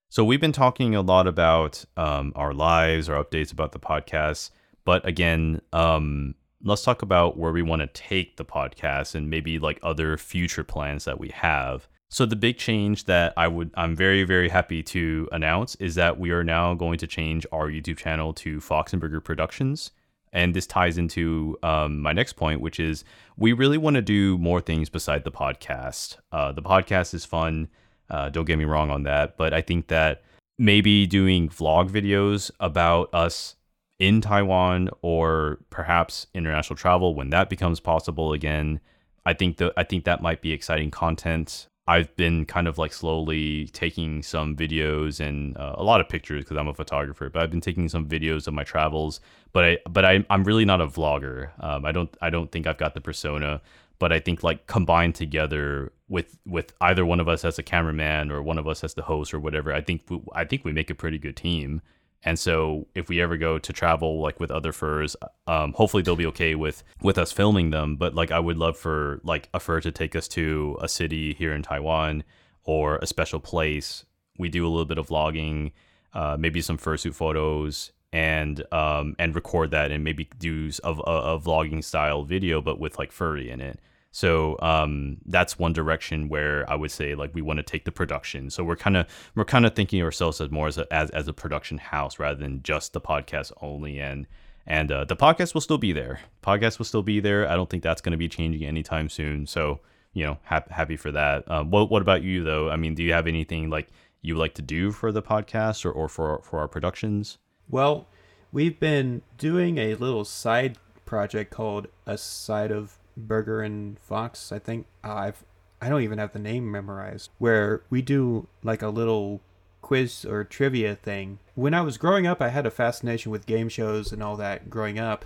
Speaker 1: So we've been talking a lot about um, our lives, our updates about the podcast, but again, um, let's talk about where we want to take the podcast and maybe like other future plans that we have. So the big change that I would I'm very very happy to announce is that we are now going to change our YouTube channel to Fox and Burger Productions. And this ties into um, my next point, which is we really want to do more things beside the podcast. Uh, the podcast is fun. Uh, don't get me wrong on that. But I think that maybe doing vlog videos about us in Taiwan or perhaps international travel when that becomes possible again. I think that I think that might be exciting content. I've been kind of like slowly taking some videos and uh, a lot of pictures because I'm a photographer. But I've been taking some videos of my travels. But I but I I'm really not a vlogger. Um, I don't I don't think I've got the persona. But I think like combined together with with either one of us as a cameraman or one of us as the host or whatever, I think we, I think we make a pretty good team. And so if we ever go to travel like with other furs, um, hopefully they'll be okay with with us filming them. But like I would love for like a fur to take us to a city here in Taiwan or a special place. We do a little bit of vlogging, uh, maybe some fursuit photos, and um, and record that and maybe do a, a, a vlogging style video, but with like furry in it. So um, that's one direction where I would say like we want to take the production. So we're kind of we're kind of thinking ourselves as more as a, as, as a production house rather than just the podcast only. And and uh, the podcast will still be there. Podcast will still be there. I don't think that's going to be changing anytime soon. So you know, ha- happy for that. Um, what what about you though? I mean, do you have anything like you would like to do for the podcast or, or for for our productions?
Speaker 2: Well, we've been doing a little side project called A Side of Burger and Fox. I think uh, I've I don't even have the name memorized. Where we do like a little quiz or trivia thing. When I was growing up, I had a fascination with game shows and all that growing up,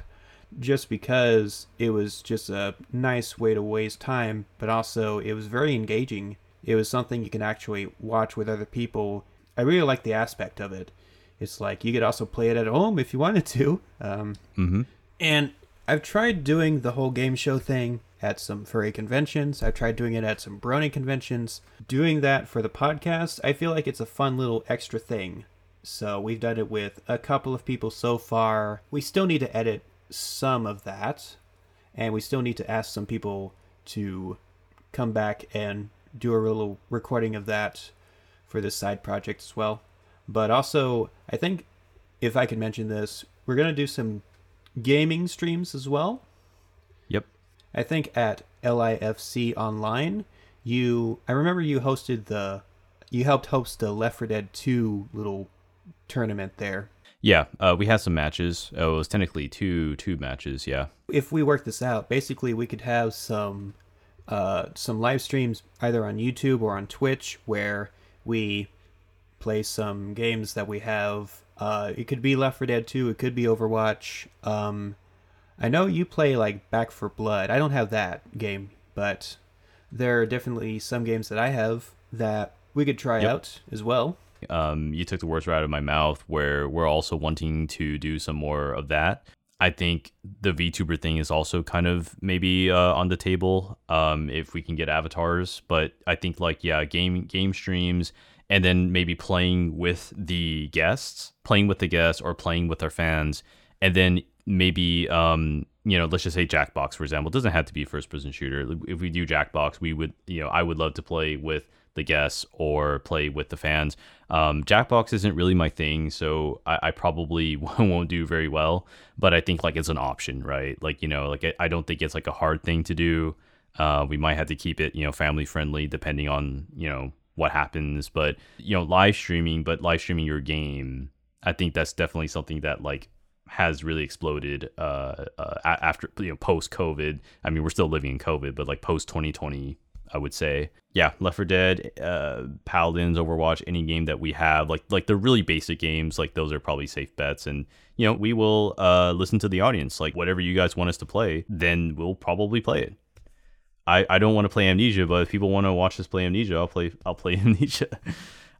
Speaker 2: just because it was just a nice way to waste time, but also it was very engaging. It was something you can actually watch with other people. I really like the aspect of it. It's like you could also play it at home if you wanted to. Um,
Speaker 1: Mm-hmm.
Speaker 2: and I've tried doing the whole game show thing at some furry conventions. I've tried doing it at some brony conventions. Doing that for the podcast, I feel like it's a fun little extra thing. So we've done it with a couple of people so far. We still need to edit some of that, and we still need to ask some people to come back and do a little recording of that for this side project as well. But also, I think if I can mention this, we're going to do some gaming streams as well.
Speaker 1: Yep.
Speaker 2: I think at LIFC Online, you I remember you hosted the you helped host the Left 4 Dead 2 little tournament there.
Speaker 1: Yeah, uh, we had some matches. Oh, it was technically two two matches. Yeah.
Speaker 2: If we work this out, basically we could have some uh, some live streams either on YouTube or on Twitch where we play some games that we have. Uh, it could be Left 4 Dead 2, it could be Overwatch. Um, I know you play like Back 4 Blood. I don't have that game, but there are definitely some games that I have that we could try
Speaker 1: Yep.
Speaker 2: out as well.
Speaker 1: um, you took the words right out of my mouth where we're also wanting to do some more of that i think the vtuber thing is also kind of maybe uh, on the table um, if we can get avatars but i think like yeah game game streams and then maybe playing with the guests playing with the guests or playing with our fans. And then maybe um, you know let's just say jackbox for example it doesn't have to be first person shooter. If we do jackbox we would you know i would love to play with the guests or play with the fans. Um, jackbox isn't really my thing so I, I probably *laughs* won't do very well. But i think like it's an option right? Like you know like i, I don't think it's like a hard thing to do. Uh, we might have to keep it you know family friendly depending on you know what happens but you know live streaming but live streaming your game i think that's definitely something that like has really exploded uh, uh after you know post covid i mean we're still living in covid but like post 2020 i would say. Yeah left 4 dead uh paladins overwatch any game that we have like like the really basic games like those are probably safe bets. And you know we will uh listen to the audience. Like whatever you guys want us to play then we'll probably play it I, I don't want to play Amnesia, but if people want to watch us play Amnesia, I'll play I'll play *laughs* Amnesia.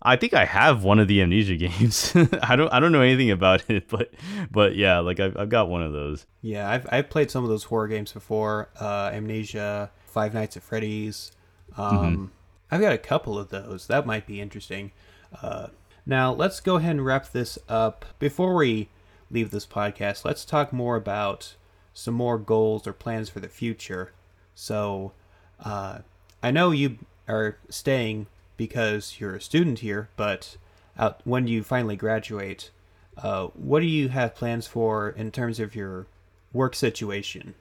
Speaker 1: I think I have one of the Amnesia games. *laughs* I don't I don't know anything about it, but but yeah, like I've, I've got one of those.
Speaker 2: Yeah, I've I've played some of those horror games before. Uh, Amnesia, Five Nights at Freddy's. Um, I've got a couple of those. That might be interesting. Uh, now let's go ahead and wrap this up. Before we leave this podcast, let's talk more about some more goals or plans for the future. So, uh, I know you are staying because you're a student here, but out when you finally graduate, uh, what do you have plans for in terms of your work situation?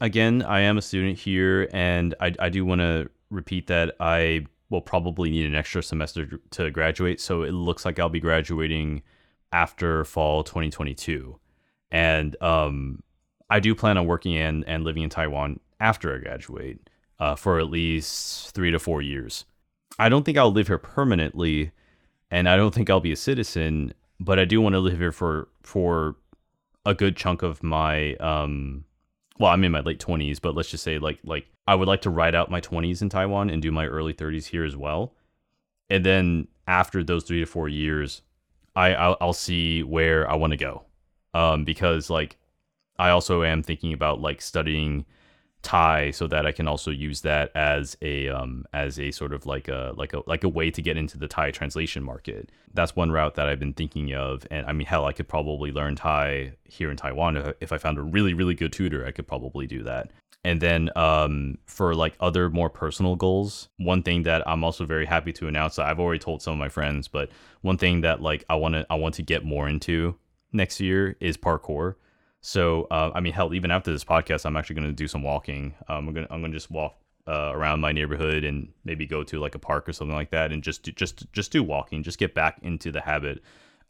Speaker 1: Again, I am a student here, and I I do want to repeat that I will probably need an extra semester to graduate. So it looks like I'll be graduating after fall 2022, and um, I do plan on working in and living in Taiwan after I graduate uh, for at least three to four years. I don't think I'll live here permanently, and I don't think I'll be a citizen. But I do want to live here for for a good chunk of my um. Well, I'm in my late twenties, but let's just say like like I would like to ride out my twenties in Taiwan and do my early thirties here as well, and then after those three to four years, I I'll, I'll see where I want to go, um because like I also am thinking about like studying Thai so that I can also use that as a um as a sort of like a like a like a way to get into the Thai translation market. That's one route that I've been thinking of and I mean hell I could probably learn Thai here in Taiwan if, if I found a really really good tutor I could probably do that. And then um for like other more personal goals, one thing that I'm also very happy to announce that I've already told some of my friends, but one thing that like I want to I want to get more into next year is parkour. So uh, I mean, hell, even after this podcast, I'm actually going to do some walking. Um, I'm gonna I'm gonna just walk uh, around my neighborhood and maybe go to like a park or something like that and just do, just just do walking. Just get back into the habit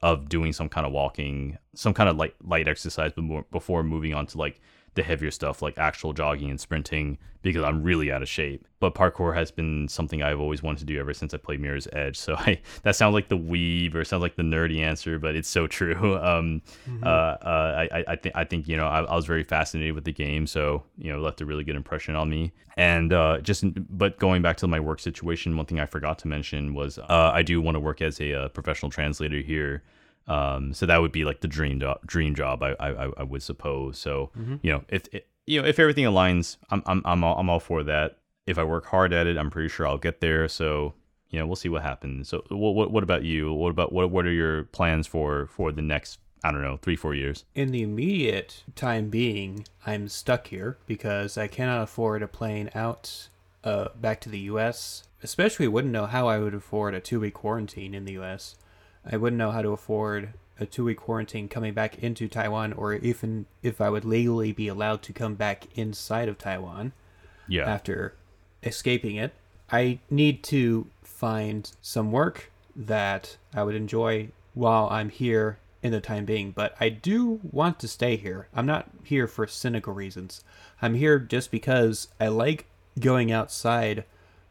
Speaker 1: of doing some kind of walking, some kind of light light exercise before before moving on to like the heavier stuff like actual jogging and sprinting because I'm really out of shape. But parkour has been something I've always wanted to do ever since I played Mirror's Edge. *laughs* So I that sounds like the weeb or sounds like the nerdy answer, but it's so true. *laughs* Um, mm-hmm. uh, uh, I I think I think you know I, I, was very fascinated with the game, so you know left a really good impression on me. And uh, just but going back to my work situation, one thing I forgot to mention was uh, I do want to work as a, a uh, professional translator here. Um, so that would be like the dream do- dream job, I, I I would suppose. So mm-hmm. you know, if it, you know if everything aligns, I'm I'm I'm all, I'm all for that. If I work hard at it, I'm pretty sure I'll get there. So you know, we'll see what happens. So what what, what about you? What about what what are your plans for for the next I don't know, three, four years.
Speaker 2: In the immediate time being, I'm stuck here because I cannot afford a plane out uh, back to the U.S. Especially wouldn't know how I would afford a two week quarantine in the U.S. I wouldn't know how to afford a two week quarantine coming back into Taiwan, or even if I would legally be allowed to come back inside of Taiwan
Speaker 1: yeah.
Speaker 2: after escaping it. I need to find some work that I would enjoy while I'm here in the time being, but I do want to stay here. I'm not here for cynical reasons. I'm here just because I like going outside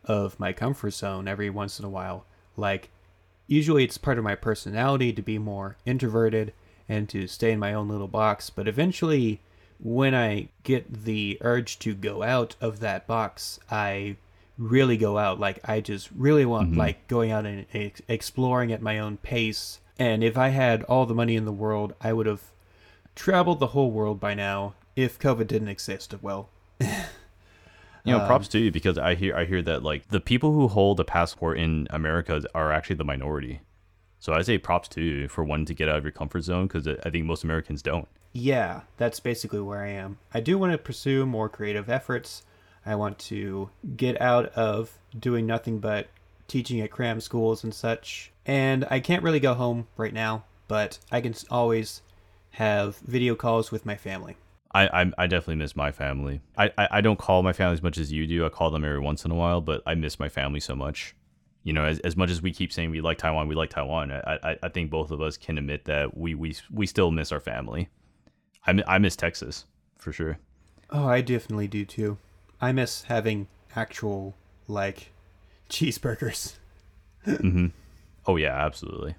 Speaker 2: of my comfort zone every once in a while. Like usually it's part of my personality to be more introverted and to stay in my own little box, but eventually when I get the urge to go out of that box, I really go out. Like I just really want mm-hmm. like going out and ex- exploring at my own pace. And if I had all the money in the world, I would have traveled the whole world by now if COVID didn't exist. Well, *laughs*
Speaker 1: You know, props um, to you because I hear I hear that like the people who hold a passport in America are actually the minority. So I say props to you for wanting to get out of your comfort zone because I think most Americans don't.
Speaker 2: Yeah, that's basically where I am. I do want to pursue more creative efforts. I want to get out of doing nothing but teaching at cram schools and such. And I can't really go home right now, but I can always have video calls with my family.
Speaker 1: I, I, I definitely miss my family. I, I, I don't call my family as much as you do. I call them every once in a while, but I miss my family so much. You know, as, as much as we keep saying we like Taiwan, we like Taiwan. I, I, I think both of us can admit that we, we we still miss our family. I, I miss Texas for sure.
Speaker 2: Oh, I definitely do too. I miss having actual like cheeseburgers. *laughs*
Speaker 1: mm-hmm. Oh yeah, absolutely.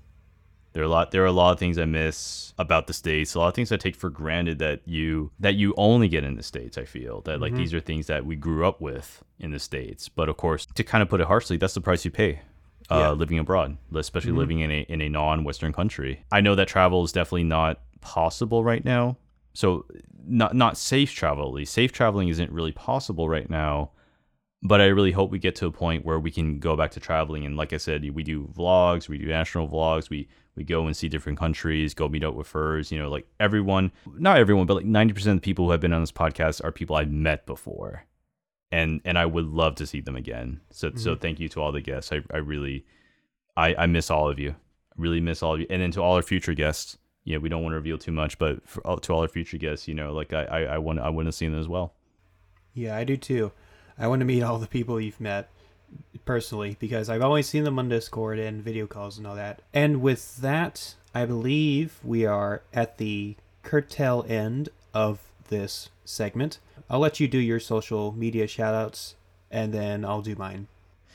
Speaker 1: There are a lot there are a lot of things I miss about the states. A lot of things I take for granted that you that you only get in the states. I feel that like mm-hmm. these are things that we grew up with in the states. But of course, to kind of put it harshly, that's the price you pay. Uh, yeah. living abroad, especially mm-hmm. living in a in a non-Western country. I know that travel is definitely not possible right now. So not not safe travel at least. Safe traveling isn't really possible right now but I really hope we get to a point where we can go back to traveling. And like I said, we do vlogs, we do national vlogs, we we go and see different countries, go meet up with furs. You know, like everyone, not everyone, but like ninety percent of the people who have been on this podcast are people I've met before, and and I would love to see them again. So mm-hmm. so thank you to all the guests. I I really, I I miss all of you. I really miss all of you, and then to all our future guests. Yeah, we don't want to reveal too much, but for, to all our future guests, you know, like I I, I want I want to see them as well.
Speaker 2: Yeah, I do too. I want to meet all the people you've met personally because I've always seen them on Discord and video calls and all that. And with that, I believe we are at the curtail end of this segment. I'll let you do your social media shoutouts and then I'll do mine.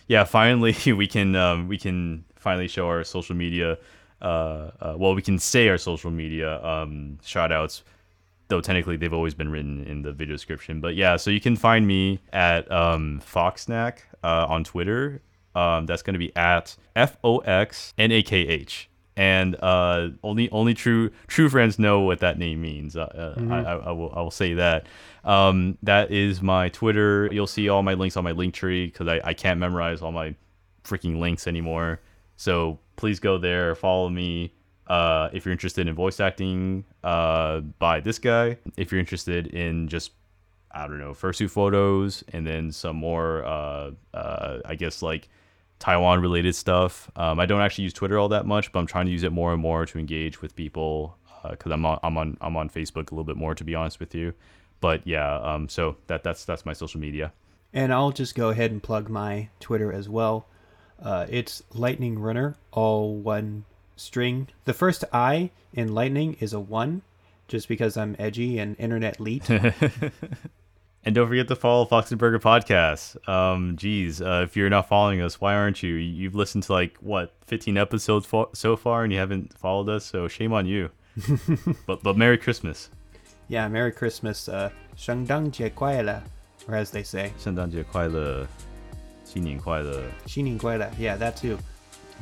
Speaker 1: Yeah, finally *laughs* we can um, we can finally show our social media. Uh, uh, well, we can say our social media um, shoutouts though technically they've always been written in the video description. But yeah, so you can find me at um, Foxnakh uh, on Twitter. Um, that's going to be at F O X N A K H. And uh, only only true true friends know what that name means. Uh, uh mm-hmm. I, I, I, will I will say that. Um, that is my Twitter. You'll see all my links on my link tree because I, I can't memorize all my freaking links anymore. So please go there, follow me. Uh, if you're interested in voice acting uh, by this guy, if you're interested in just I don't know fursuit photos and then some more uh, uh, I guess like Taiwan related stuff. Um, I don't actually use Twitter all that much, but I'm trying to use it more and more to engage with people because uh, I'm on I'm on I'm on Facebook a little bit more to be honest with you. But yeah, um, so that that's that's my social media.
Speaker 2: And I'll just go ahead and plug my Twitter as well. Uh, it's Lightning Runner, all one string. The first I in Lightning is a one, just because I'm edgy and internet elite. *laughs*
Speaker 1: and don't forget to follow Fox and Burger Podcast. Um, geez, uh, if you're not following us, why aren't you? You've listened to like what 15 episodes fo- so far, and you haven't followed us. So shame on you. *laughs* but but Merry Christmas.
Speaker 2: Yeah, Merry Christmas. Uh, 圣诞节快乐, or as they say.
Speaker 1: 圣诞节快乐，新年快乐。
Speaker 2: 新年快乐. Yeah, that too.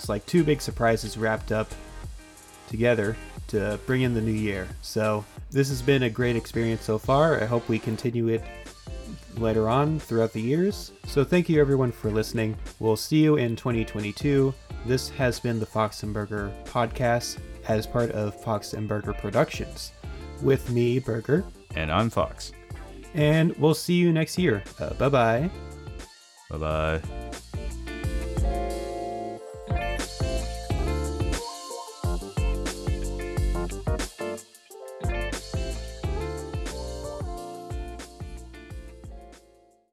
Speaker 2: It's like two big surprises wrapped up together to bring in the new year. So this has been a great experience so far. I hope we continue it later on throughout the years. So thank you everyone for listening. We'll see you in 2022. This has been the Fox and Burger podcast as part of Fox and Burger Productions. With me, Burger.
Speaker 1: And I'm Fox.
Speaker 2: And we'll see you next year. Uh, bye bye.
Speaker 1: Bye bye.